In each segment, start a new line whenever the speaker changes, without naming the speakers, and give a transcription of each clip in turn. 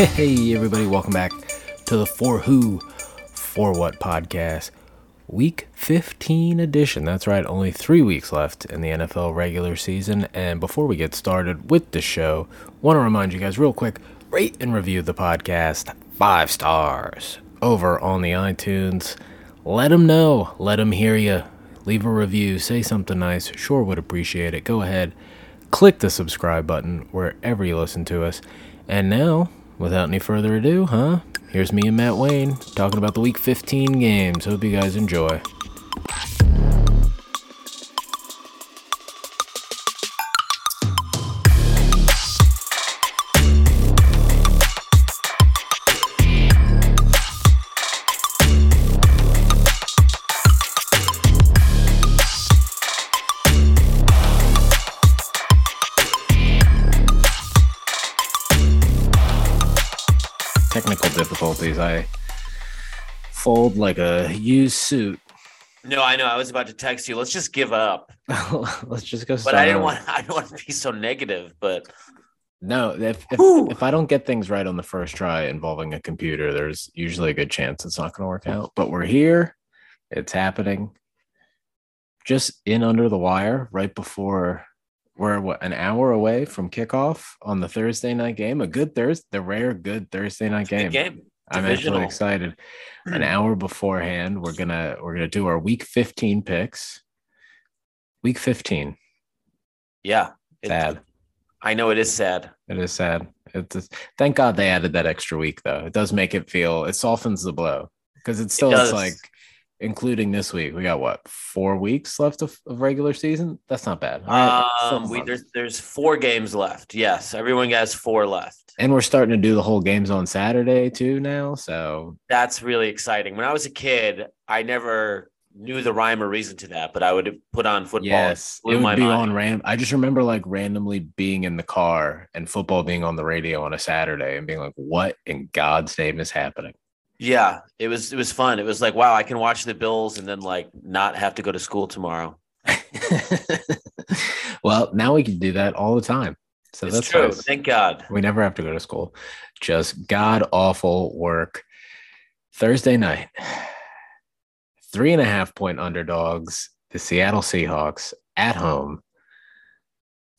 Hey, everybody, welcome back to the For Who, For What podcast, week 15 edition. That's right, only three weeks left in the NFL regular season. And before we get started with the show, want to remind you guys real quick rate and review the podcast five stars over on the iTunes. Let them know, let them hear you. Leave a review, say something nice, sure would appreciate it. Go ahead, click the subscribe button wherever you listen to us. And now, without any further ado, huh? Here's me and Matt Wayne talking about the week 15 games. Hope you guys enjoy. Difficulties. I fold like a used suit.
No, I know. I was about to text you. Let's just give up.
Let's just go.
But I didn't
over.
want. I don't want to be so negative. But
No, if if, if I don't get things right on the first try involving a computer, there's usually a good chance it's not going to work out. But we're here. It's happening. Just in under the wire right before we're what an hour away from kickoff on the Thursday night game. A good Thursday, the rare good Thursday night game.
game.
I'm actually excited. Hmm. An hour beforehand, we're gonna we're gonna do our week 15 picks. Week 15.
Yeah. It-
Sad.
I know it is sad.
It is sad. It's just- thank God they added that extra week though. It does make it feel it softens the blow because it's still it's like including this week we got what four weeks left of, of regular season. That's not bad. All right, still a
Um, we there's there's four games left. Yes, everyone has four left.
and we're starting to do the whole games on Saturday too now. So
That's really exciting. When I was a kid, I never knew the rhyme or reason to that, but I would put on football.
yes,
blew
it would
my
be
mind.
on ram. I just remember like randomly being in the car and football being on the radio on a Saturday and being like, "What in God's name is happening?"
Yeah, it was it was fun. It was like, wow, I can watch the Bills and then like not have to go to school tomorrow.
well, now we can do that all the time. So
it's
that's
true.
nice.
Thank God.
We never have to go to school. Just god awful work. Thursday night, three and a half point underdogs, the Seattle Seahawks at home,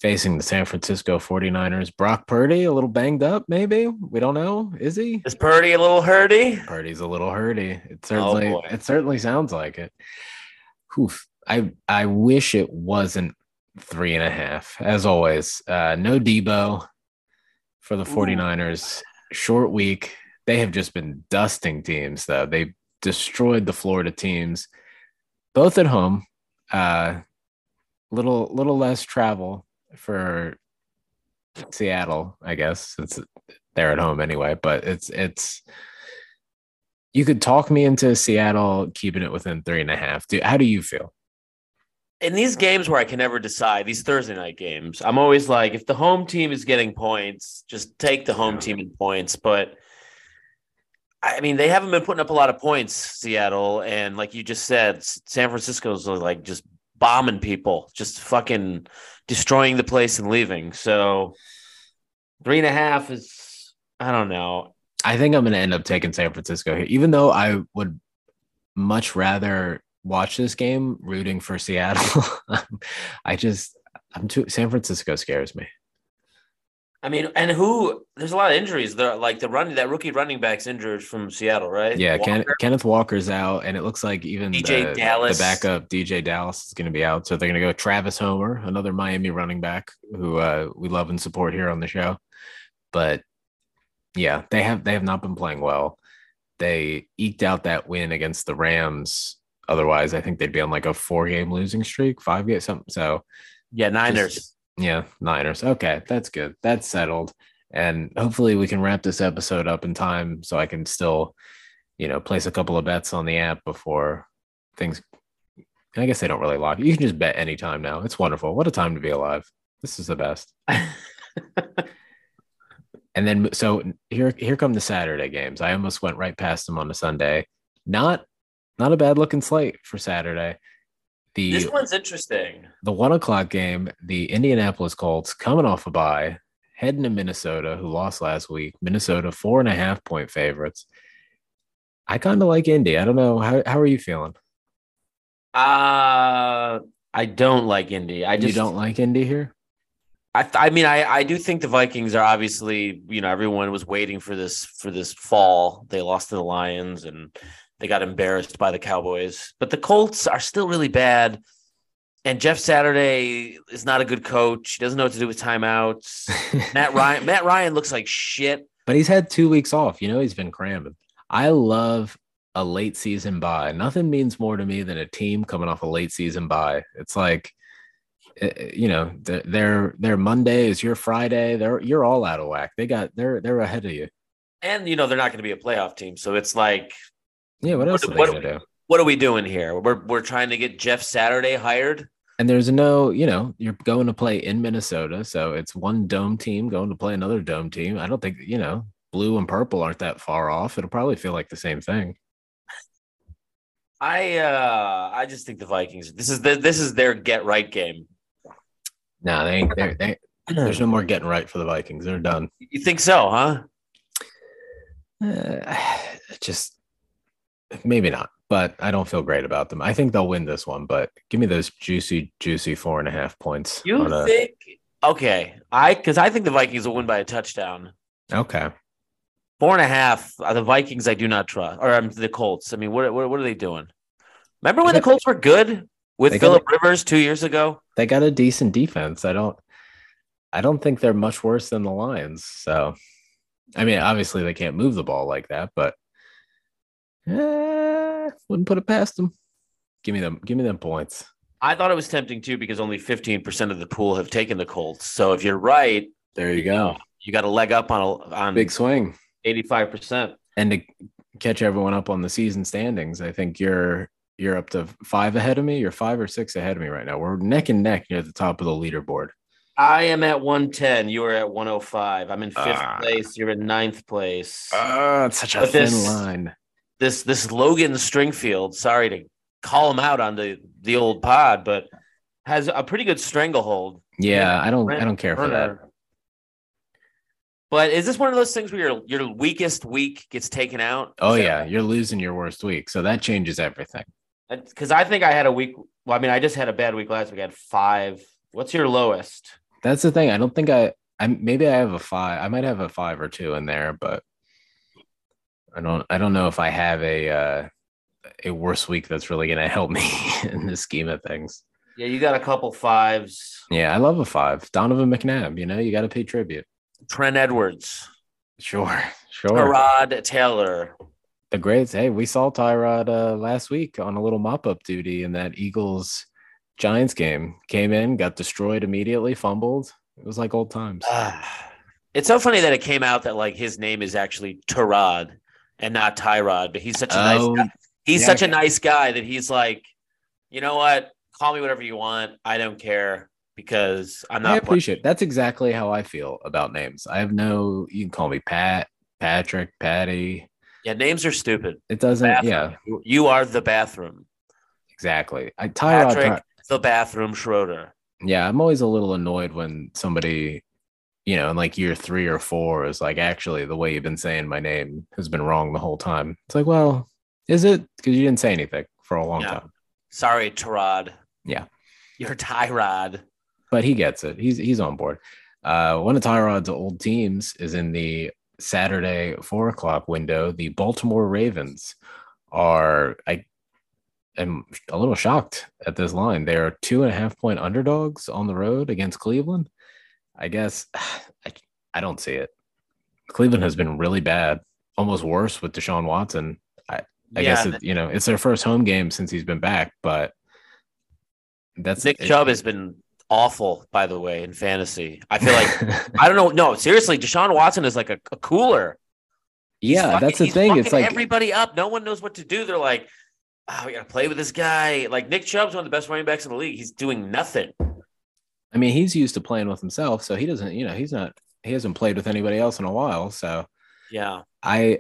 facing the San Francisco 49ers. Brock Purdy, a little banged up, maybe. We don't know. Is he?
Is Purdy a little hurty?
Purdy's a little hurty. It certainly
boy.
it certainly sounds like it. Oof. I I wish it wasn't three and a half. As always, uh, no Debo for the
Ooh.
49ers. Short week. They have just been dusting teams, though. They destroyed the Florida teams, both at home. Uh little little less travel for Seattle, I guess, since they're at home anyway. But it's it's you could talk me into Seattle keeping it within three and a half. Do, how do you feel?
in these games where I can never decide, these Thursday night games, I'm always like, if the home team is getting points, just take the home
Yeah.
team in points. But I mean, they haven't been putting up a lot of points, Seattle. And like you just said, San Francisco's like just bombing people, just fucking destroying the place and leaving. So three and a half is, I don't know.
I think I'm going to end up taking San Francisco here, even though I would much rather watch this game rooting for Seattle. I just, I'm too, San Francisco scares me.
I mean, and who? There's a lot of injuries. They're like the running that rookie running back's injured from Seattle, right?
Yeah, Ken, Kenneth Walker's out, and it looks like even
DeeJay
the,
Dallas.
the backup DeeJay Dallas is going to be out. So they're going to go Travis Homer, another Miami running back who uh, we love and support here on the show. But yeah, they have they have not been playing well. They eked out that win against the Rams. Otherwise, I think they'd be on like a four game losing streak, five game something. So
Yeah, Niners.
Just- yeah, Niners. Okay, that's good. That's settled. And hopefully we can wrap this episode up in time so I can still, you know, place a couple of bets on the app before things I guess they don't really lock. You can just bet anytime now. It's wonderful. What a time to be alive. This is the best. And then so here here come the Saturday games. I almost went right past them on a Sunday. Not not a bad looking slate for Saturday. The
this one's interesting.
the one o'clock game, the Indianapolis Colts coming off a bye, heading to Minnesota, who lost last week. Minnesota, four and a half point favorites. I kind of like Indy. I don't know. How, how are you feeling?
Uh, I don't like Indy. I just
you don't like Indy here?
I, I mean, I, I do think the Vikings are obviously, you know, everyone was waiting for this for this fall. They lost to the Lions and they got embarrassed by the Cowboys. But the Colts are still really bad. And Jeff Saturday is not a good coach. He doesn't know what to do with timeouts. Matt Ryan, Matt Ryan looks like shit.
But he's had two weeks off. You know, he's been cramming. I love a late season bye. Nothing means more to me than a team coming off a late season bye. It's like Eh, eh, you know, their their Monday is your Friday. They're you're all out of whack. They got they're they're ahead of you.
And you know they're not going to be a playoff team, so it's like,
yeah, what else what, are they to do?
What are we doing here? We're we're trying to get Jeff Saturday hired.
And there's no, you know, you're going to play in Minnesota, so it's one dome team going to play another dome team. I don't think, you know, blue and purple aren't that far off. It'll probably feel like the same thing.
I uh I just think the Vikings. This is the, this is their get right game.
No, they ain't. They, they, there's no more getting right for the Vikings. They're done.
You think so, huh?
Uh, just maybe not, but I don't feel great about them. I think they'll win this one, but give me those juicy, juicy four and a half points.
You think? Okay, I because I think the Vikings will win by a touchdown.
Okay.
Four and a half. Uh, the Vikings, I do not trust, or um, the Colts. I mean, what, what what are they doing? Remember when the Colts were good? with Philip Rivers two years ago.
They got a decent defense. I don't I don't think they're much worse than the Lions. So I mean, obviously they can't move the ball like that, but eh, wouldn't put it past them. Give me them, give me them points.
I thought it was tempting too because only 15% of the pool have taken the Colts. So if you're right,
there you go.
You got a leg up on a on
big swing.
85%.
And to catch everyone up on the season standings, I think you're you're up to five ahead of me. You're five or six ahead of me right now. We're neck and neck near the top of the leaderboard.
I am at 110. You are at 105. I'm in fifth uh, place. You're in ninth place.
Uh, it's such a but thin this, line.
This this Logan Stringfield, sorry to call him out on the the old pod, but has a pretty good stranglehold.
Yeah, I don't Brent I don't care Turner. for that.
But is this one of those things where your your weakest week gets taken out?
Oh yeah, you're losing your worst week, so that changes everything
because I think I had a week. Well, I mean, I just had a bad week last week. I had five. What's your lowest?
That's the thing. I don't think I. I maybe I have a five. I might have a five or two in there, but I don't. I don't know if I have a uh, a worse week that's really going to help me in the scheme of things.
Yeah, you got a couple fives.
Yeah, I love a five. Donovan McNabb. You know, you got to pay tribute.
Trent Edwards.
Sure, sure.
Tyrod Taylor
the greats. Hey, we saw Tyrod uh, last week on a little mop up duty in that Eagles Giants game. Came in, got destroyed immediately, fumbled. It was like old times. Uh,
it's so funny that it came out that like his name is actually Tyrod and not Tyrod, but he's such a oh, nice guy. He's yeah, such a nice guy that he's like, you know what? Call me whatever you want. I don't care because I'm not.
I appreciate. It. That's exactly how I feel about names. I have no. You can call me Pat, Patrick, Patty.
Yeah, names are stupid.
It doesn't. Bathroom. Yeah,
you are the bathroom.
Exactly. I Tyrod,
Patrick, the bathroom Schroeder.
Yeah, I'm always a little annoyed when somebody, you know, in like year three or four is like, actually, the way you've been saying my name has been wrong the whole time. It's like, well, is it? Because you didn't say anything for a long yeah. time.
Sorry, Tyrod.
Yeah.
You're Tyrod.
But he gets it. He's he's on board. Uh, one of Tyrod's old teams is in the Saturday four o'clock window, the Baltimore Ravens are I am a little shocked at this line. They are two and a half point underdogs on the road against Cleveland. I guess I, I don't see it. Cleveland has been really bad, almost worse with Deshaun Watson. I, I yeah, guess it, you know it's their first home game since he's been back, but that's
Nick Chubb has been awful, by the way, in fantasy. I feel like I don't know. No, seriously, Deshaun Watson is like a, a cooler.
yeah, fucking, that's the thing. It's like
everybody up. No one knows what to do. They're like, oh, we gotta play with this guy. Like Nick Chubb's one of the best running backs in the league. He's doing nothing.
I mean, he's used to playing with himself, so he doesn't. You know, he's not. He hasn't played with anybody else in a while. So
yeah,
I,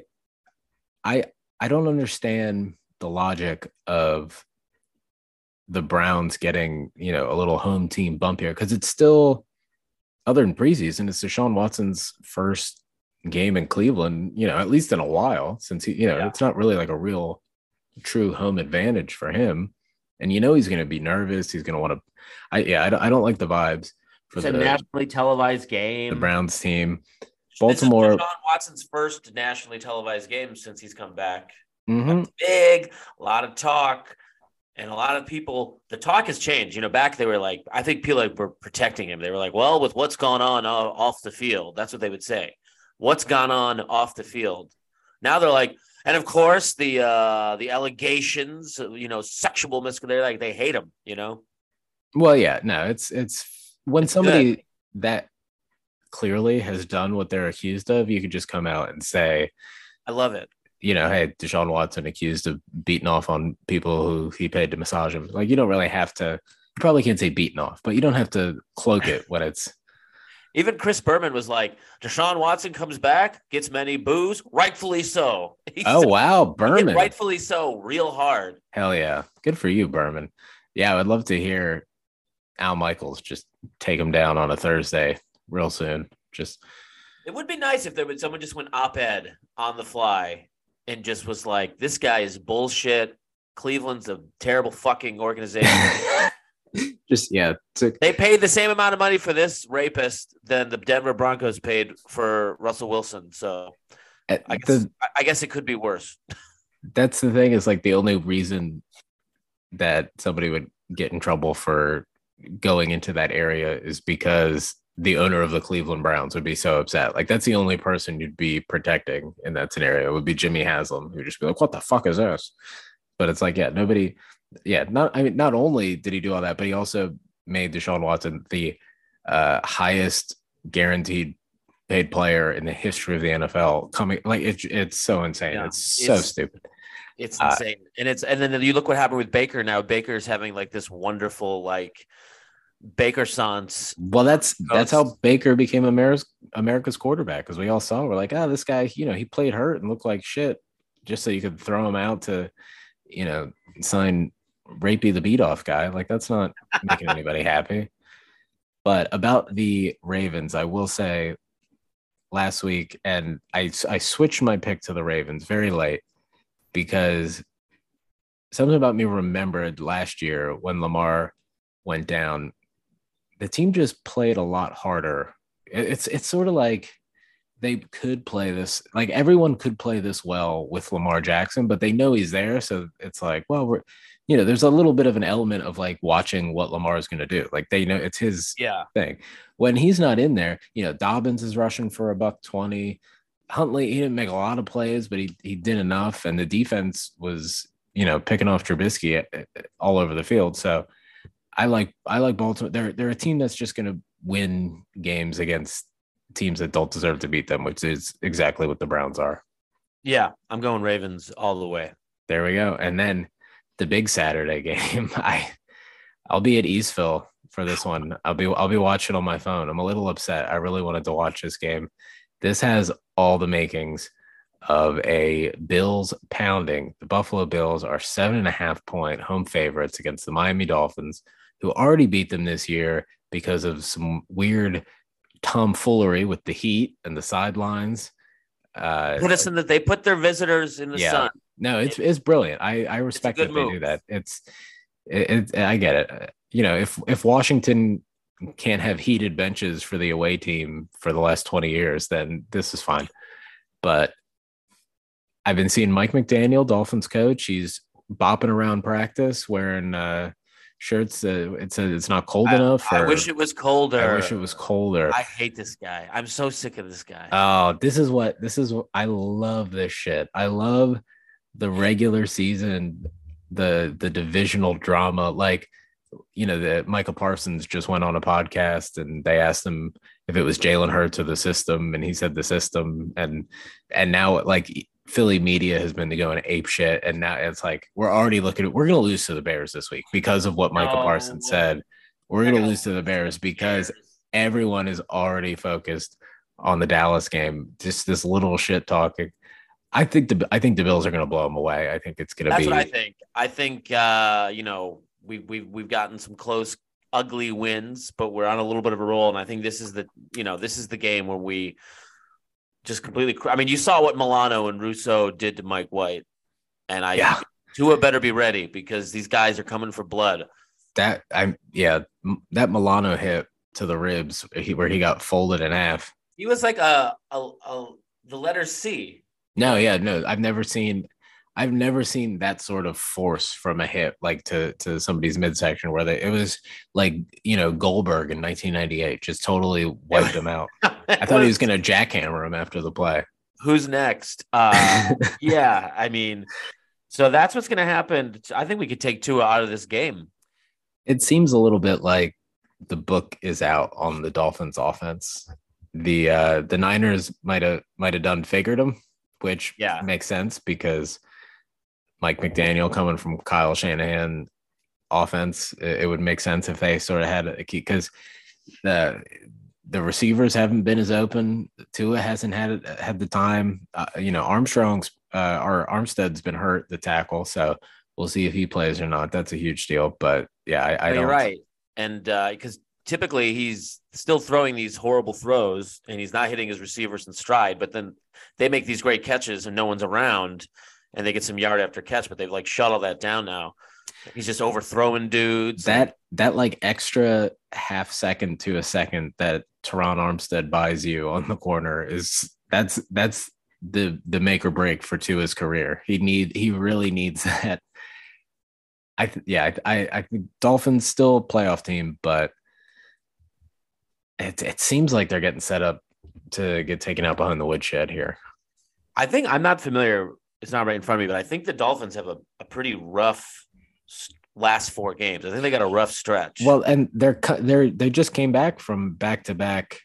I, I don't understand the logic of the Browns getting, you know, a little home team bump here because it's still other than preseason, it's Deshaun Watson's first game in Cleveland, you know, at least in a while, since he, you know,
Yeah.
it's not really like a real true home advantage for him. And you know he's going to be nervous. He's going to want to. I yeah, I don't, I don't like the vibes for
It's a
the,
nationally televised game.
the Browns team.
This
Baltimore-
Deshaun Watson's first nationally televised game since he's come back.
Mhm.
Big, a lot of talk, and a lot of people. The talk has changed. You know, back they were like, I think people like, were protecting him. They were like, well, with what's gone on off the field, that's what they would say. What's gone on off the field? Now they're like, and of course the uh the allegations, you know, sexual misconduct. Like they hate him. You know,
Well, yeah, no, it's it's when
It's
somebody that clearly has done what they're accused of, you could just come out and say,
I love it.
you know, hey, Deshaun Watson accused of beating off on people who he paid to massage him. Like, you don't really have to. You probably can't say beating off, but you don't have to cloak it when it's.
Even Chris Berman was like, Deshaun Watson comes back, gets many boos, rightfully so. He
Oh
said-
wow, Berman!
rightfully so, real hard.
Hell yeah, good for you, Berman. Yeah, I would love to hear Al Michaels just take him down on a Thursday real soon. Just
It would be nice if there was someone just went op-ed on the fly and just was like, "This guy is bullshit. Cleveland's a terrible fucking organization.
Just yeah, to
they paid the same amount of money for this rapist than the Denver Broncos paid for Russell Wilson. So uh, I guess,
the
I- I guess it could be worse.
that's the thing is like the only reason that somebody would get in trouble for going into that area is because the owner of the Cleveland Browns would be so upset. Like that's the only person you'd be protecting in that scenario it would be Jimmy Haslam, who'd just be like, "What the fuck is this?" But it's like, yeah, nobody, yeah, not. I mean, not only did he do all that, but he also made Deshaun Watson the uh, highest guaranteed paid player in the history of the NFL. Coming like it's it's so insane.
Yeah,
it's so stupid.
It's
Uh,
insane. and it's and then you look what happened with Baker now. Baker's having like this wonderful like Baker Sans.
Well, that's that's how Baker became America's America's quarterback because we all saw we're like, oh, this guy, you know, he played hurt and looked like shit, just so you could throw him out to, you know, sign Rapey the beat off guy. Like that's not making anybody happy. But about the Ravens, I will say, last week, and I I switched my pick to the Ravens very late because something about me remembered last year when Lamar went down the team just played a lot harder. It's it's sort of like they could play this like everyone could play this well with Lamar Jackson, but they know he's there, so it's like, well, we're you know, there's a little bit of an element of like watching what Lamar is going to do. Like they know it's his
Yeah.
thing. When he's not in there, you know, Dobbins is rushing for a buck 20. Huntley, he didn't make a lot of plays, but he he did enough. And the defense was, you know, picking off Trubisky at- at- all over the field. So I like I like Baltimore. They're they're a team that's just gonna win games against teams that don't deserve to beat them, which is exactly what the Browns are.
Yeah. I'm going Ravens all the way.
There we go. And then the big Saturday game. I I'll be at Eastville for this one. I'll be I'll be watching on my phone. I'm a little upset. I really wanted to watch this game. This has all the makings of a Bills pounding. The Buffalo Bills are seven and a half point home favorites against the Miami Dolphins, who already beat them this year because of some weird tomfoolery with the heat and the sidelines. Uh,
that they put their visitors in the
Yeah.
sun.
No, it's it's brilliant. I I respect that they do that. It's it, it, I get it. You know, if if Washington can't have heated benches for the away team for the last 20 years, then this is fine. But I've been seeing Mike McDaniel, Dolphins coach. He's bopping around practice wearing uh shirts that it says it's not cold enough.
I wish it was colder.
I wish it was colder.
I hate this guy. I'm so sick of this guy.
Oh, this is what this is. What, I love this shit. I love the regular season, the the divisional drama. Like, you know, the Micah Parsons just went on a podcast and they asked him if it was Jalen Hurts or the system, and he said the system. And and now like Philly media has been going ape shit, and now it's like we're already looking at we're gonna lose to the Bears this week because of what Micah
No.
Parsons said. We're gonna lose to the Bears because everyone is already focused on the Dallas game. Just this little shit talking. I think the I think the Bills are going to blow them away. I think it's going to be.
That's what I think. I think uh, you know we we've we've gotten some close ugly wins, but we're on a little bit of a roll. And I think this is the you know this is the game where we just completely. I mean, you saw what Milano and Rousseau did to Mike White, and I
Yeah.
Tua better be ready because these guys are coming for blood.
That I'm yeah, that Milano hit to the ribs he, where he got folded in half.
He was like a, a, a the letter C.
No, yeah, no, I've never seen I've never seen that sort of force from a hip like to to somebody's midsection where they it was like, you know, Goldberg in 1998 just totally wiped him out. I thought he was going to jackhammer him after the play.
Who's next? Uh, yeah, I mean, so that's what's going to happen. I think we could take Tua out of this game.
It seems a little bit like the book is out on the Dolphins offense. The uh the Niners might have might have done figured them, which
Yeah.
makes sense because Mike McDaniel coming from Kyle Shanahan offense, it, would make sense if they sort of had a key because the the receivers haven't been as open. Tua hasn't had had the time. Uh, you know, Armstrong's uh, or Armstead's been hurt the tackle, so we'll see if he plays or not. That's a huge deal. But yeah, I, I don't.
you're right, and because typically he's still throwing these horrible throws, and he's not hitting his receivers in stride. But then they make these great catches, and no one's around, and they get some yard after catch. But they've like shut all that down now. He's just overthrowing dudes.
That that like extra half second to a second that Terron Armstead buys you on the corner is that's that's the the make or break for Tua's career. He need he really needs that. I th- yeah I, I think Dolphins still playoff team, but it it seems like they're getting set up to get taken out behind the woodshed here.
I think I'm not familiar. It's not right in front of me, but I think the Dolphins have a, a pretty rough last four games. I think they got a rough stretch.
Well, and they're they're they just came back from back to back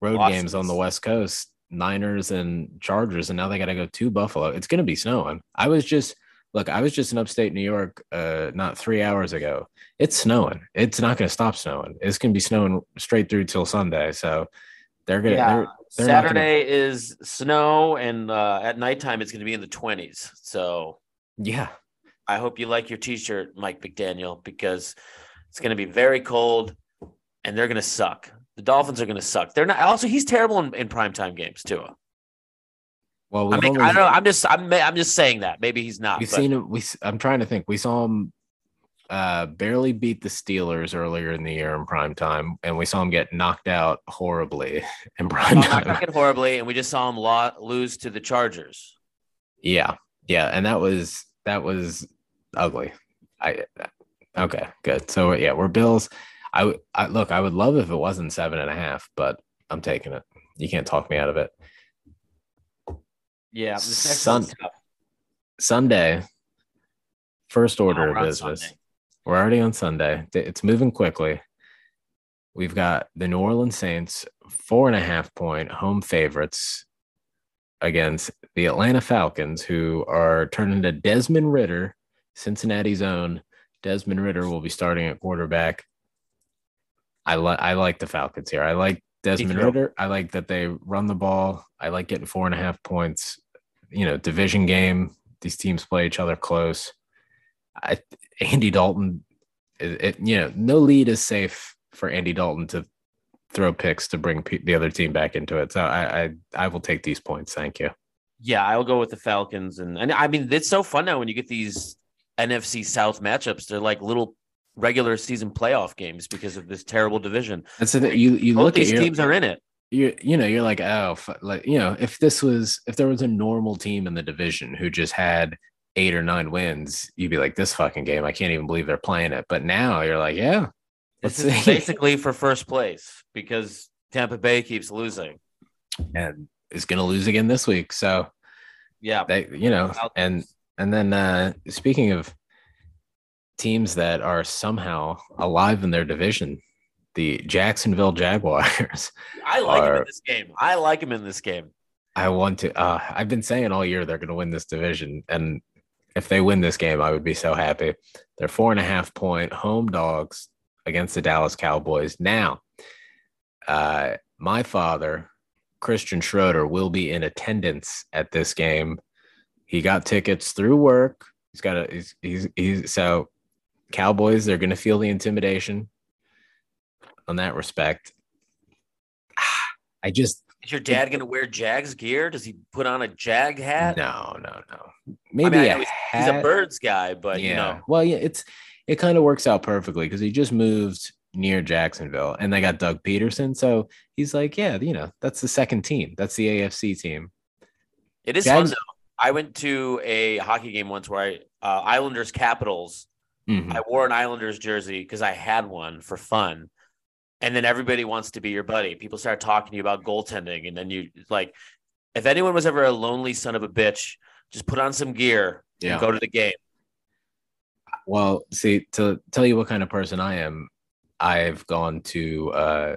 road
Losses.
games on the West Coast, Niners and Chargers, and now they got to go to Buffalo. It's going to be snowing. I was just look, I was just in upstate New York, uh, not three hours ago. It's snowing. It's not going to stop snowing. It's going to be snowing straight through till Sunday. So they're gonna.
yeah,
They're, they're not gonna-
Saturday is snow, and uh, at nighttime it's going to be in the 20s. So
yeah,
I hope you like your T-shirt, Mike McDaniel, because it's going to be very cold, and they're going to suck. The Dolphins are going to suck. They're not. Also, he's terrible in, in primetime games too.
well,
I mean,
only-
I don't know. I'm just, I'm, I'm just saying that. Maybe he's not.
We've
but-
seen him. We I'm trying to think. We saw him uh, barely beat the Steelers earlier in the year in prime time, and we saw him get knocked out horribly in prime
saw him
time.
horribly, and we just saw him lo- lose to the Chargers.
yeah, yeah, and that was that was ugly. I okay, good. So yeah, we're Bills. I look. I would love if it wasn't seven and a half, but I'm taking it. You can't talk me out of it.
Yeah,
Sun- Sunday, first order of business.
Sunday.
We're already on Sunday. It's moving quickly. We've got the New Orleans Saints, four and a half point home favorites against the Atlanta Falcons, who are turning to Desmond Ridder, Cincinnati's own. Desmond Ridder will be starting at quarterback. I like I like the Falcons here. I like Desmond. Ridder. I like that they run the ball. I like getting four and a half points. You know, division game. These teams play each other close. I Andy Dalton, it, it- you know, no lead is safe for Andy Dalton to throw picks to bring pe- the other team back into it. So I, I I will take these points. Thank you.
Yeah, I'll go with the Falcons, and and I mean it's so fun now when you get these NFC South matchups. They're like little regular season playoff games because of this terrible division.
That's the thing. You you
Both
look at
these
your,
teams are in it.
you you know you're like oh like you know if this was if there was a normal team in the division who just had eight or nine wins you'd be like this fucking game I can't even believe they're playing it but now you're like yeah
This is
see
basically for first place because Tampa Bay keeps losing.
and is gonna lose again this week so
Yeah,
they you know and and then uh speaking of teams that are somehow alive in their division the Jacksonville Jaguars
I like him in this game. I like him in this game.
I want to. Uh, I've been saying all year they're going to win this division, and if they win this game, I would be so happy. They're four and a half point home dogs against the Dallas Cowboys. Now, uh, my father, Christian Schroeder, will be in attendance at this game. He got tickets through work. He's got a. He's he's, he's so Cowboys. They're going to feel the intimidation. on that respect. I just
Is your dad going to wear Jags gear? Does he put on a Jag hat?
no, no, no.
I
Maybe
mean, I know he's, he's a birds guy, but
yeah.
you know,
Well, yeah, it's it kind of works out perfectly because he just moved near Jacksonville and they got Doug Pederson. So he's like, yeah, you know, that's the second team. That's the AFC team.
it is fun though. I went to a hockey game once where I uh, Islanders Capitals.
Mhm.
I wore an Islanders jersey because I had one for fun. And then everybody wants to be your buddy. People start talking to you about goaltending. And then you like, if anyone was ever a lonely son of a bitch, just put on some gear
Yeah.
and go to the game.
Well, see, to tell you what kind of person I am, I've gone to uh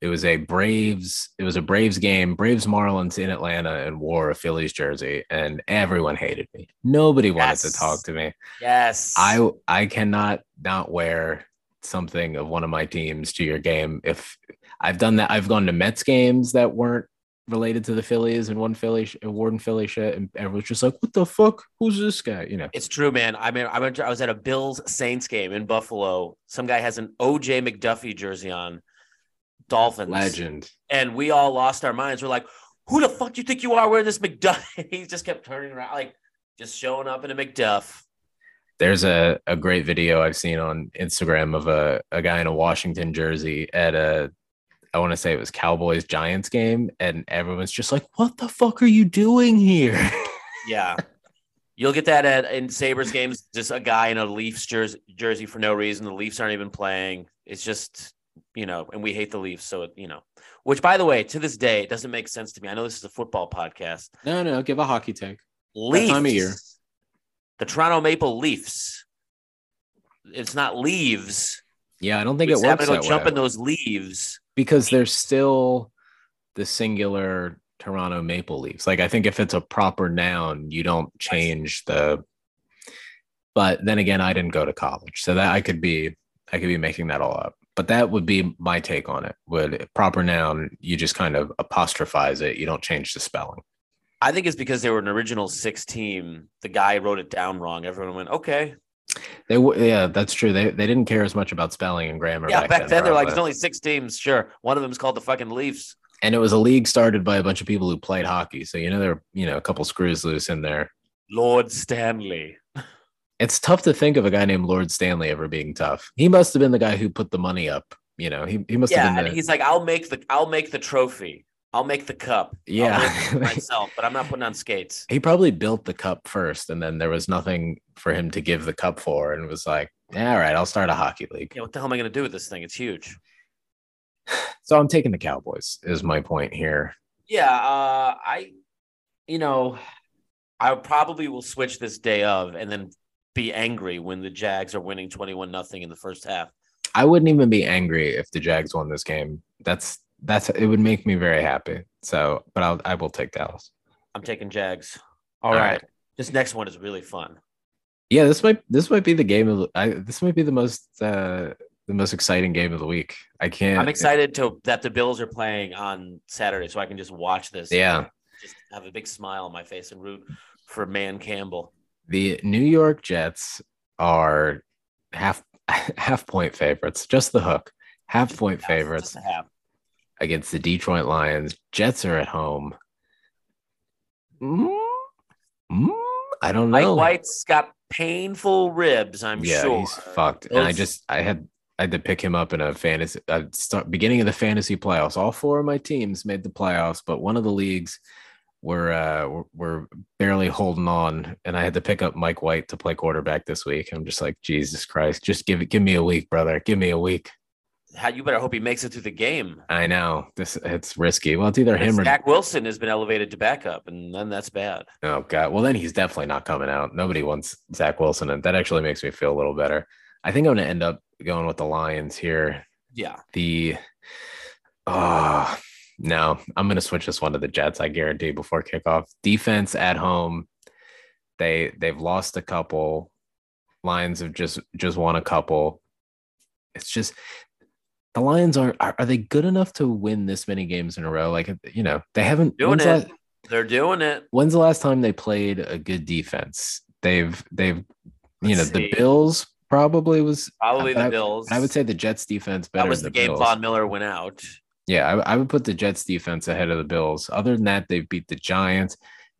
it was a Braves, it was a Braves game, Braves Marlins in Atlanta and wore a Phillies jersey, and everyone hated me. Nobody wanted to talk to me.
Yes.
I I cannot not wear something of one of my teams to your game. If I've done that, I've gone to Mets games that weren't related to the Phillies and one Philly Warden Philly shit, and everyone's just like, "What the fuck? Who's this guy?" You know.
It's true, man. I mean, I went. To, I was at a Bills Saints game in Buffalo. Some guy has an OJ McDuffie jersey on. Dolphins
Legend.
and we all lost our minds. We're like, "Who the fuck do you think you are wearing this McDuff?" he just kept turning around, like just showing up in a McDuff.
There's a, a great video I've seen on Instagram of a, a guy in a Washington jersey at a I want to say it was Cowboys Giants game, and everyone's just like, "What the fuck are you doing here?"
Yeah. You'll get that at in Sabres games, just a guy in a Leafs jersey, jersey for no reason. The Leafs aren't even playing. It's just, you know, and we hate the Leafs. So, it, you know, which by the way, to this day, it doesn't make sense to me. I know this is a football podcast.
no, no, give a hockey take.
Leafs,
time of year.
The Toronto Maple Leafs. It's not leaves.
Yeah, I don't think
We
it works
to go
that
jump
way
in those leaves.
because there's still the singular Toronto Maple Leafs. Like I think if it's a proper noun, you don't change the. But then again, I didn't go to college, so that I could be I could be making that all up. But that would be my take on it. Would proper noun, you just kind of apostrophize it. You don't change the spelling.
I think it's because they were an original six team. The guy wrote it down wrong. Everyone went, okay.
They w- yeah, that's true. They they didn't care as much about spelling and grammar.
yeah, back, then, they're like, there's only six teams. Sure. One of them's called the fucking Leafs.
and it was a league started by a bunch of people who played hockey. So you know there were you know a couple screws loose in there.
Lord Stanley.
It's tough to think of a guy named Lord Stanley ever being tough. He must have been the guy who put the money up. You know, he, he must
Yeah,
have been the
he's like, I'll make the I'll make the trophy. I'll make the cup.
Yeah.
myself, but I'm not putting on skates.
he probably built the cup first, and then there was nothing for him to give the cup for, and was like, "Yeah, all right, I'll start a hockey league.
Yeah, what the hell am I going to do with this thing? It's huge.
So I'm taking the Cowboys. Is my point here.
Yeah, uh, I, you know, I probably will switch this day of and then be angry when the Jags are winning twenty-one nothing in the first half.
I wouldn't even be angry if the Jags won this game. That's that's it would make me very happy. So, but I'll I will take Dallas.
I'm taking Jags. All
All
right.
right.
this next one is really fun.
Yeah, this might this might be the game of I, this might be the most uh the most exciting game of the week. I can't.
I'm excited to that the Bills are playing on Saturday, so I can just watch this.
Yeah,
just have a big smile on my face and root for Man Campbell.
the New York Jets are half half point favorites. Just the hook, half point
Yeah,
favorites
just a half.
Against the Detroit Lions. Jets are at home. Mm, mm, I don't know. Mike.
White's got painful ribs. I'm
yeah,
sure.
he's fucked. And I just I had I had to pick him up in a fantasy uh, start beginning of the fantasy playoffs. All four of my teams made the playoffs, but one of the leagues were uh were, were barely holding on, and I had to pick up Mike White to play quarterback this week. I'm just like Jesus Christ, just give it, give me a week, brother, give me a week.
How you better hope he makes it through the game.
I know this it's risky. Well, it's either him or
Zach Wilson has been elevated to backup, and then that's bad.
oh god. Well, then he's definitely not coming out. Nobody wants Zach Wilson, and that actually makes me feel a little better. I think I'm gonna end up going with the Lions here.
Yeah.
the oh no i'm going to switch this one to the jets i guarantee before kickoff defense at home they they've lost a couple lions have just just won a couple it's just the lions aren't are, are they good enough to win this many games in a row like you know they haven't
Doing it. They're doing it.
when's the last time they played a good defense they've they've you
Let's
know the bills probably was
Probably
but
the
I-
Bills.
I would say the Jets defense better
that was the game
Bills.
Von Miller went out.
Yeah, I, I would put the Jets defense ahead of the Bills. Other than that, they've beat the Giants,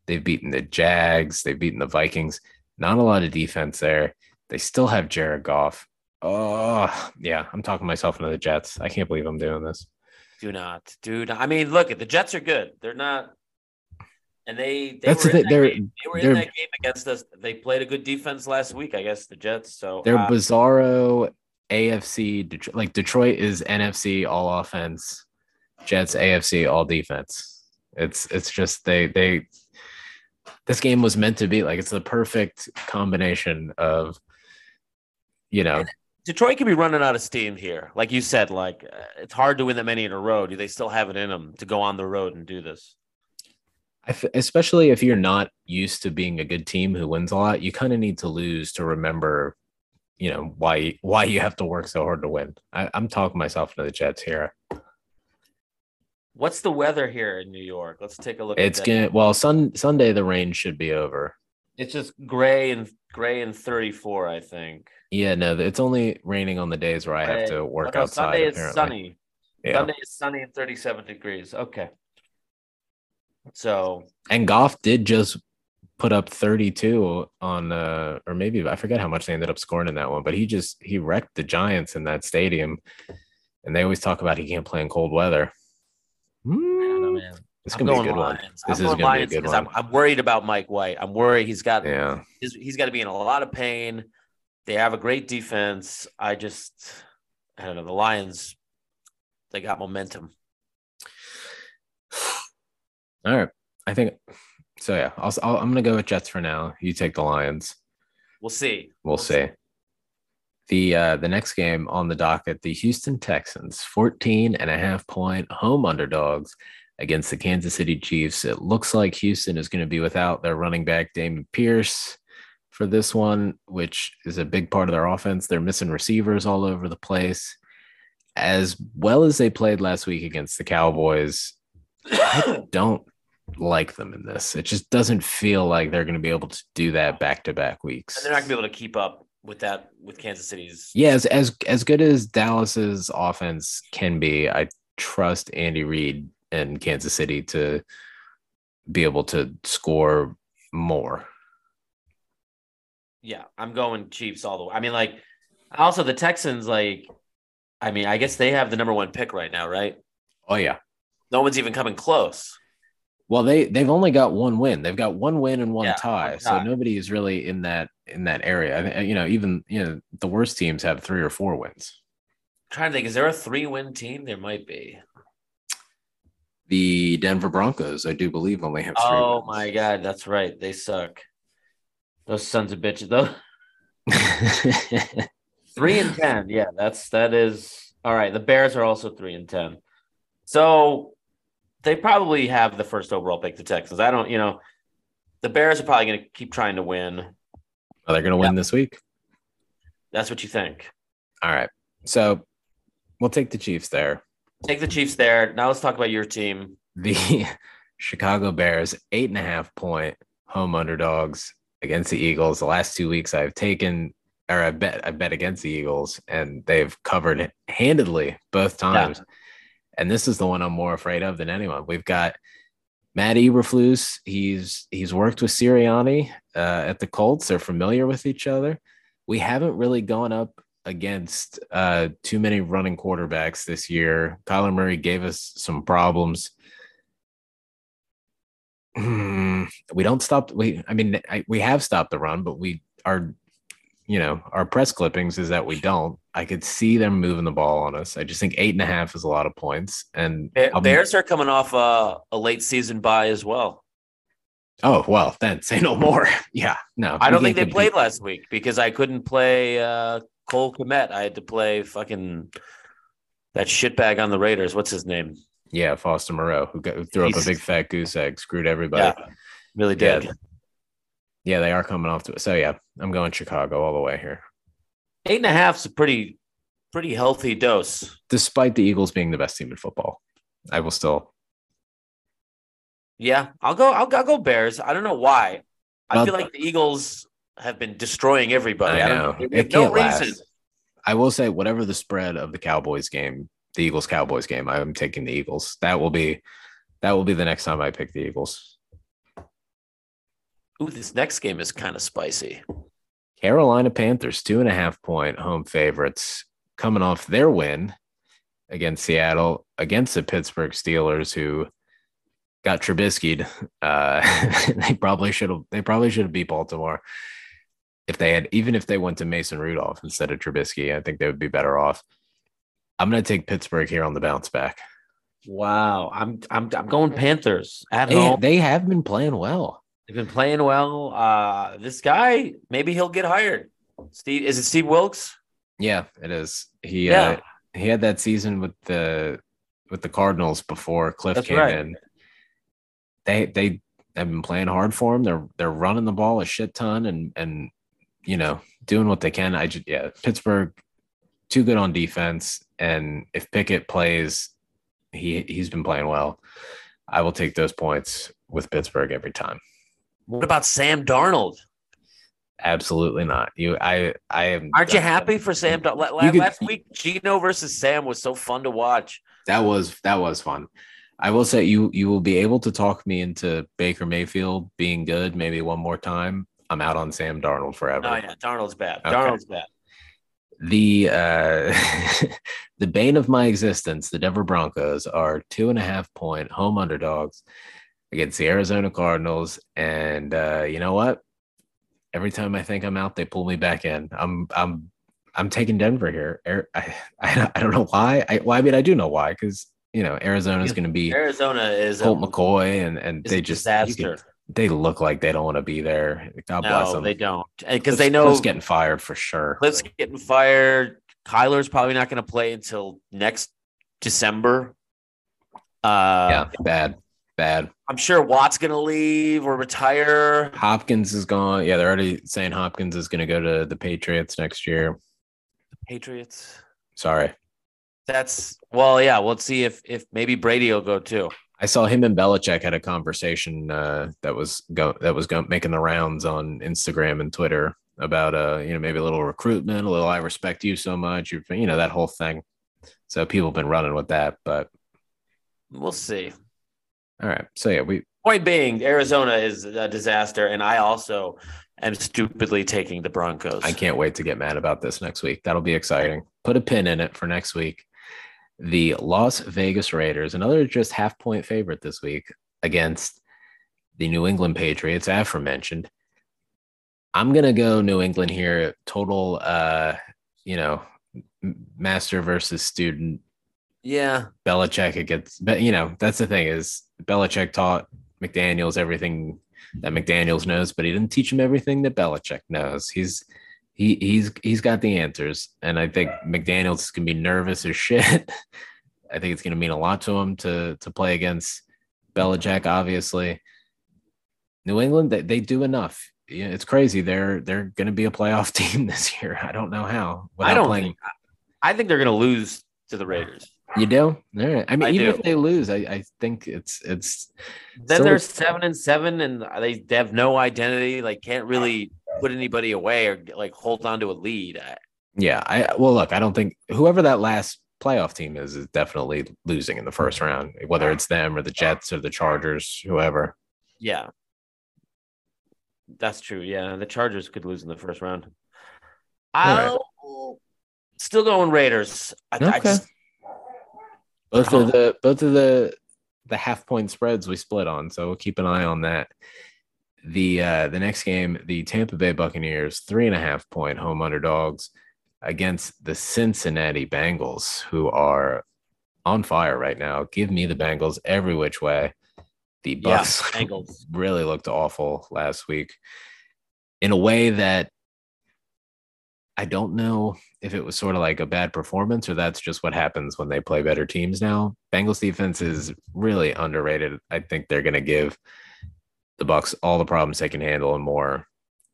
they've beaten the Jags, they've beaten the Vikings. Not a lot of defense there. They still have Jared Goff. Oh, yeah, I'm talking myself into the Jets. I can't believe I'm doing this.
Do not, do not. I mean, look, at the Jets are good. They're not, and they they
That's
were
the
in that
they're-
game. They were
they're-
in that game against us. They played a good defense last week, I guess. The Jets. So
They're
uh,
bizarro AFC. Detroit, like Detroit is NFC all offense, Jets AFC all defense. It's it's just they they. This game was meant to be like it's the perfect combination of, you know,
Detroit could be running out of steam here. Like you said, like uh, it's hard to win that many in a row. Do they still have it in them to go on the road and do this?
I f- especially if you're not used to being a good team who wins a lot, you kind of need to lose to remember, you know, why why you have to work so hard to win. I, I'm talking myself into the Jets here.
What's the weather here in New York? Let's take a look.
It's gonna well, sun Sunday the rain should be over.
It's just gray and gray and thirty four. I think.
Yeah, no, it's only raining on the days where I have to work
Oh, no,
outside.
Sunday is
apparently.
sunny.
Yeah.
Sunday is sunny and thirty seven degrees. Okay. So
And Goff did just put up 32 on uh or maybe I forget how much they ended up scoring in that one, but he just he wrecked the Giants in that stadium. And they always talk about he can't play in cold weather. Hmm,
I'm
gonna be a
going
good one.
Lions.
This
I'm
is
going
gonna be a good one.
I'm, I'm worried about Mike White. I'm worried he's got
Yeah.
he's, he's got to be in a lot of pain. They have a great defense. I just I don't know. The Lions, they got momentum.
All right. I think so. Yeah, I'll, I'll, I'm going to go with Jets for now. You take the Lions.
We'll see.
We'll see. The uh, the next game on the docket, the Houston Texans, 14 and a half point home underdogs against the Kansas City Chiefs. It looks like Houston is going to be without their running back Dameon Pierce for this one, which is a big part of their offense. They're missing receivers all over the place. As well as they played last week against the Cowboys, I don't like them in this. It just doesn't feel like they're going to be able to do that back to back weeks.
And they're not gonna be able to keep up with that with Kansas City's.
Yeah, as, as as good as Dallas's offense can be, I trust Andy Reid and Kansas City to be able to score more.
Yeah, I'm going Chiefs all the way. I mean, like, also the Texans, like, I mean, I guess they have the number one pick right now, right?
Oh yeah.
No one's even coming close.
Well, they they've only got one win. They've got one win and one
Yeah,
tie. So nobody is really in that in that area. I mean, you know, even you know the worst teams have three or four wins.
trying to think, is there a three win team? There might be.
The Denver Broncos, I do believe, only have three.
Oh
wins.
my god, that's right. They suck. Those sons of bitches. Though three and ten. Yeah, that's that is all right. The Bears are also three and ten. So they probably have the first overall pick, the Texans. I don't, you know, the Bears are probably gonna keep trying to win.
Oh, they're going to win this week.
That's what you think.
All right. So we'll take the Chiefs there.
Take the Chiefs there. Now let's talk about your team.
The Chicago Bears, eight and a half point home underdogs against the Eagles. The last two weeks I've taken or I bet I bet against the Eagles and they've covered handedly both times. And this is the one I'm more afraid of than anyone. We've got Matt Eberflus. He's he's worked with Sirianni uh, at the Colts. They're familiar with each other. We haven't really gone up against uh, too many running quarterbacks this year. Kyler Murray gave us some problems. Hmm, we don't stop. We I mean I, we have stopped the run, but we are, you know, our press clippings is that we don't. I could see them moving the ball on us. I just think eight and a half is a lot of points. And
Bears are coming off a, a late season bye as well.
Oh well, then say no more. yeah, no.
I don't think they played
compete.
last week because I couldn't play uh, Cole Kmet. I had to play fucking that shitbag on the Raiders. What's his name?
Yeah, Foster Moreau, who, got, who threw up a big fat goose egg, screwed everybody.
Yeah, really did.
Yeah. Yeah, they are coming off to it. So yeah, I'm going Chicago all the way here.
Eight and a half is a pretty pretty healthy dose.
Despite the Eagles being the best team in football, I will still.
Yeah, I'll go. I'll, I'll go Bears. I don't know why. I feel like the Eagles have been destroying everybody.
I
I,
know.
we
It
no
can't last.
reason.
I will say, whatever the spread of the Cowboys game, the Eagles Cowboys game, I'm taking the Eagles. That will be that will be the next time I pick the Eagles.
Ooh, this next game is kind of spicy.
Carolina Panthers, two and a half point home favorites, coming off their win against Seattle, against the Pittsburgh Steelers, who got Trubisky'd. Uh, they probably should have. They probably should have beat Baltimore if they had, even if they went to Mason Rudolph instead of Trubisky. I think they would be better off. I'm going to take Pittsburgh here on the bounce back.
Wow, I'm I'm I'm going Panthers at
They,
home.
they have been playing well.
They've been playing well. Uh, this guy, maybe he'll get hired. Steve, is it Steve Wilks?
Yeah, it is. He
Yeah.
uh, he had that season with the with the Cardinals before Cliff
That's
came
right.
in. They they have been playing hard for him. They're they're running the ball a shit ton and and you know doing what they can. I just yeah, Pittsburgh too good on defense, and if Pickett plays, he he's been playing well. I will take those points with Pittsburgh every time.
What about Sam Darnold?
Absolutely not. You I I am.
Aren't you happy for Sam? Dar- la- la-
could-
last week, Gino versus Sam was so fun to watch.
That was that was fun. I will say you you will be able to talk me into Baker Mayfield being good maybe one more time. I'm out on Sam Darnold forever.
Oh yeah, Darnold's bad.
Okay.
Darnold's bad.
The uh the bane of my existence, the Denver Broncos are two and a half point home underdogs against the Arizona Cardinals. And uh, you know what? Every time I think I'm out, they pull me back in. I'm I'm I'm taking Denver here. I, I, I don't know why. I well, I mean I do know why, because you know Arizona's gonna be
Arizona is a,
Colt McCoy and and they just
disaster.
They look like they don't want to be there. God bless
no,
them.
they don't, because they know
Cliff's getting fired for sure.
Cliff's getting fired. Kyler's probably not going to play until next December. Uh,
yeah, bad, bad.
I'm sure Watt's going to leave or retire.
Hopkins is gone. Yeah, they're already saying Hopkins is going to go to the Patriots next year.
The Patriots.
Sorry,
That's well, yeah. We'll see if if maybe Brady will go too.
I saw him and Belichick had a conversation uh, that was go that was go- making the rounds on Instagram and Twitter about uh you know maybe a little recruitment, a little I respect you so much, you you know that whole thing. So people have been running with that, but
We'll see.
all right. So yeah, we
Point being, Arizona is a disaster, and I also am stupidly taking the Broncos.
I can't wait to get mad about this next week. That'll be exciting. Put a pin in it for next week. The Las Vegas Raiders, another just half point favorite this week against the New England Patriots, aforementioned. I'm gonna go New England here. Total, uh, you know, master versus student.
Yeah,
Belichick against, but you know, that's the thing is Belichick taught McDaniels everything that McDaniels knows, but he didn't teach him everything that Belichick knows. He's he he's he's got the answers, and I think McDaniels is gonna be nervous as shit. I think it's gonna mean a lot to him to to play against Belichick. Obviously, New England they, they do enough. Yeah, it's crazy. They're they're gonna be a playoff team this year. I don't know how.
I don't
playing-
think. I think they're going to lose to the Raiders.
you do. All right. I mean,
I
even
do.
if they lose, I, I think it's it's
Then they're seven and seven, and they, they have no identity. Like, can't really put anybody away or like hold on to a lead. I-
Yeah, I well look, I don't think whoever that last playoff team is is definitely losing in the first round, whether it's them or the Jets or the Chargers, whoever.
Yeah, that's true. Yeah, the Chargers could lose in the first round. I'll still going Raiders. I, I
Okay.
just
Both of the both of the the half point spreads we split on, so we'll keep an eye on that. The uh the next game, the Tampa Bay Buccaneers, three and a half point home underdogs against the Cincinnati Bengals, who are on fire right now. Give me the Bengals every which way. The Bucs
Bengals.
really looked awful last week in a way that I don't know if it was sort of like a bad performance or that's just what happens when they play better teams now. Bengals defense is really underrated. I think they're going to give the Bucs all the problems they can handle and more.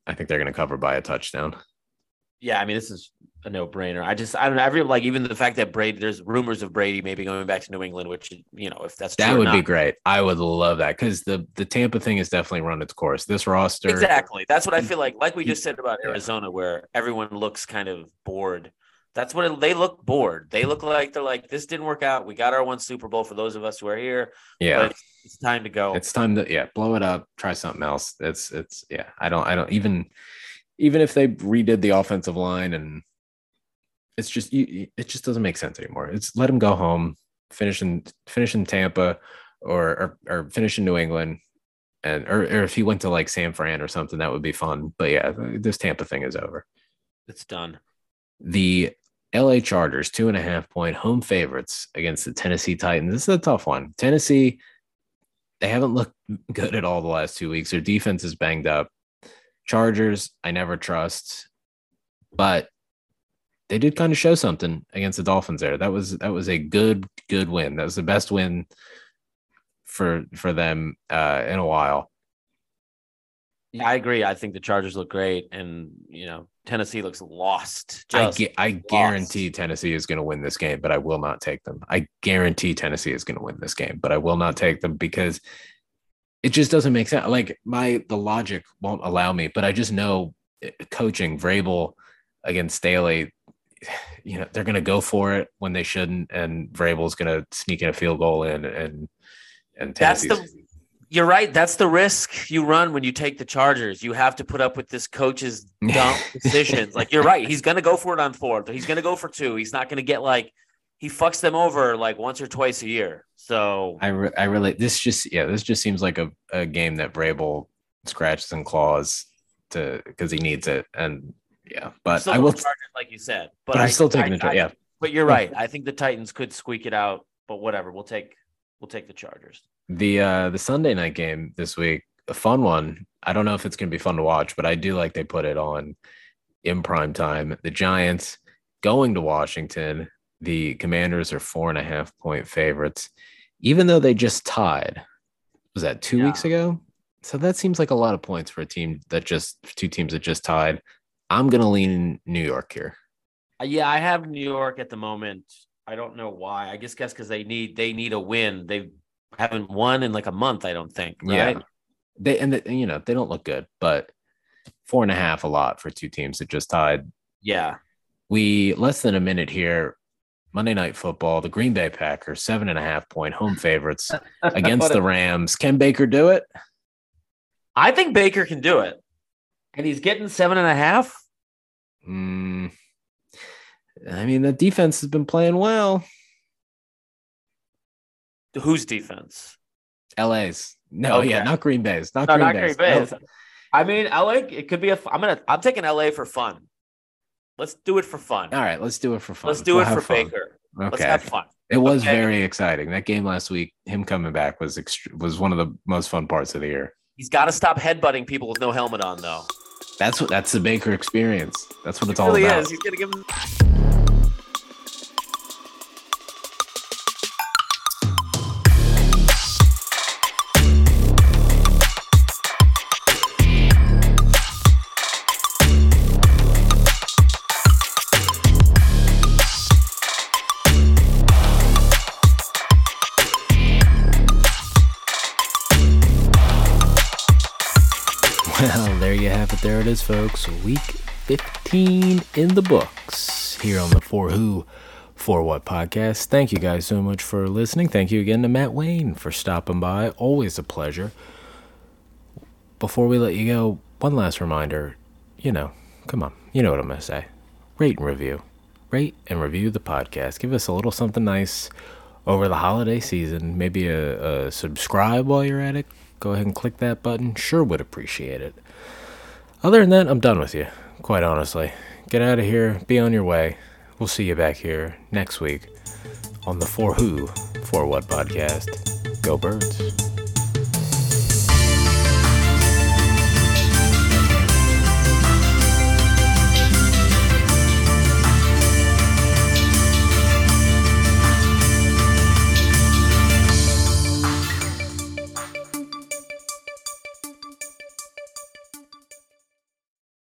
I think they're going to cover by a touchdown.
Yeah, I mean this is a no brainer. I just I don't know. Every like even the fact that Brady, there's rumors of Brady maybe going back to New England, which you know if that's
that would be great. I would love that because the the Tampa thing has definitely run its course. This roster
exactly. That's what I mm. feel like. Like we just said about Arizona, where everyone looks kind of bored. That's what it, they look bored. They look like they're like this didn't work out. We got our one Super Bowl for those of us who are here.
Yeah,
it's time to go.
It's time to yeah blow it up. Try something else. It's it's yeah. I don't I don't even even if they redid the offensive line and it's just you, it just doesn't make sense anymore. It's let him go home, finish in finish in Tampa, or or, or finish in New England, and or, or if he went to like San Fran or something, that would be fun. But yeah, this Tampa thing is over.
It's done.
The LA Chargers, two and a half point home favorites against the Tennessee Titans. This is a tough one. Tennessee, they haven't looked good at all the last two weeks. Their defense is banged up. Chargers, I never trust, but they did kind of show something against the Dolphins there. That was that was a good good win. That was the best win for for them uh, in a while.
I agree. I think the Chargers look great, and you know Tennessee looks lost.
I, gu- I lost. guarantee Tennessee is going to win this game, but I will not take them. I guarantee Tennessee is going to win this game, but I will not take them because it just doesn't make sense. Like my the logic won't allow me, but I just know eh, coaching Vrabel against Staley you know they're going to go for it when they shouldn't, and Vrabel's going to sneak in a field goal in, and and
that's the. You're right. That's the risk you run when you take the Chargers. You have to put up with this coach's dumb decisions. Like you're right. He's going to go for it on fourth. He's going to go for two. He's not going to get like he fucks them over like once or twice a year. So
I re- I really this just yeah this just seems like a, a game that Vrabel scratches and claws to because he needs it and yeah, but I will
like you said.
But, but I'm still taking the yeah.
But you're right. I think the Titans could squeak it out. But whatever, we'll take we'll take the Chargers.
The uh the Sunday night game this week, a fun one. I don't know if it's gonna be fun to watch, but I do like they put it on in prime time. The Giants going to Washington. The Commanders are four and a half point favorites, even though they just tied. Was that two yeah. weeks ago? So that seems like a lot of points for a team that just two teams that just tied. I'm gonna lean New York here.
Uh, yeah, I have New York at the moment. I don't know why. I guess guess because they need they need a win. They haven't won in like a month. I don't think. Right? Yeah,
they and the, you know they don't look good, but four and a half a lot for two teams that just tied.
Yeah,
we less than a minute here. Monday Night Football, the Green Bay Packers, seven and a half point home favorites against the Rams. Can Baker do it?
I think Baker can do it. And he's getting seven and a half.
Mm, I mean, the defense has been playing well.
Whose defense?
LA's. No, okay. yeah, not Green Bay's. Not, no, Green, not Bay's. Green Bay's.
I mean, LA. It could be a. I'm gonna. I'm taking LA for fun. Let's do it for fun.
All right, let's do it for fun.
Let's do we'll it for fun. Baker. Okay. Let's have fun.
It was okay. very exciting. That game last week, him coming back was ext- was one of the most fun parts of the year.
He's got to stop headbutting people with no helmet on, though.
That's what that's the Baker experience. That's what it's it really all about. Is.
He's gonna give him.
There it is, folks. Week 15 in the books here on the For Who, For What podcast. Thank you guys so much for listening. Thank you again to Matt Wayne for stopping by. Always a pleasure. Before we let you go, one last reminder you know, come on, you know what I'm going to say. Rate and review. Rate and review the podcast. Give us a little something nice over the holiday season. Maybe a, a subscribe while you're at it. Go ahead and click that button. Sure would appreciate it. Other than that, I'm done with you, quite honestly. Get out of here, be on your way. We'll see you back here next week on the For Who, For What podcast. Go Birds.